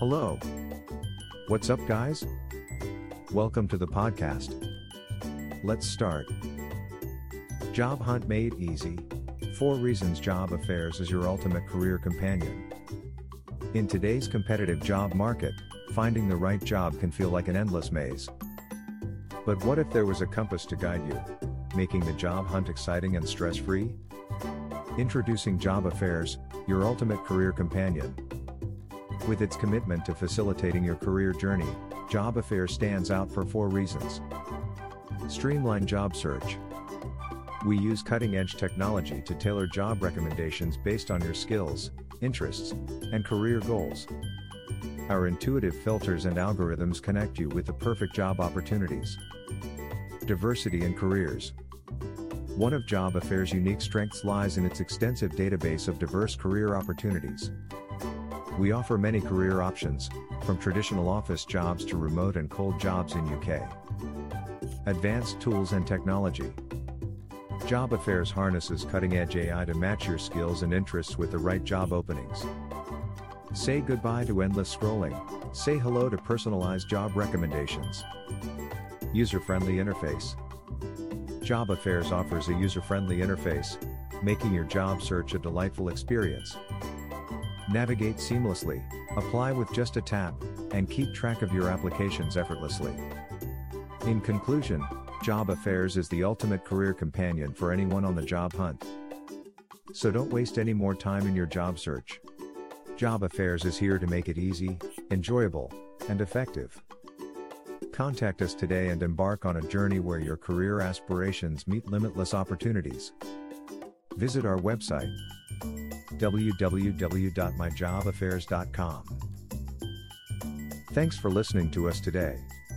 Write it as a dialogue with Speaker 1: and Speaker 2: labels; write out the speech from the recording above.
Speaker 1: Hello. What's up, guys? Welcome to the podcast. Let's start. Job Hunt Made Easy 4 Reasons Job Affairs is your ultimate career companion. In today's competitive job market, finding the right job can feel like an endless maze. But what if there was a compass to guide you, making the job hunt exciting and stress free? Introducing Job Affairs, your ultimate career companion. With its commitment to facilitating your career journey, Job Affairs stands out for four reasons. Streamline job search. We use cutting edge technology to tailor job recommendations based on your skills, interests, and career goals. Our intuitive filters and algorithms connect you with the perfect job opportunities. Diversity in careers. One of Job Affairs' unique strengths lies in its extensive database of diverse career opportunities. We offer many career options, from traditional office jobs to remote and cold jobs in UK. Advanced tools and technology. Job Affairs harnesses cutting-edge AI to match your skills and interests with the right job openings. Say goodbye to endless scrolling. Say hello to personalized job recommendations. User-friendly interface. Job Affairs offers a user-friendly interface, making your job search a delightful experience. Navigate seamlessly, apply with just a tap, and keep track of your applications effortlessly. In conclusion, Job Affairs is the ultimate career companion for anyone on the job hunt. So don't waste any more time in your job search. Job Affairs is here to make it easy, enjoyable, and effective. Contact us today and embark on a journey where your career aspirations meet limitless opportunities. Visit our website www.myjobaffairs.com. Thanks for listening to us today.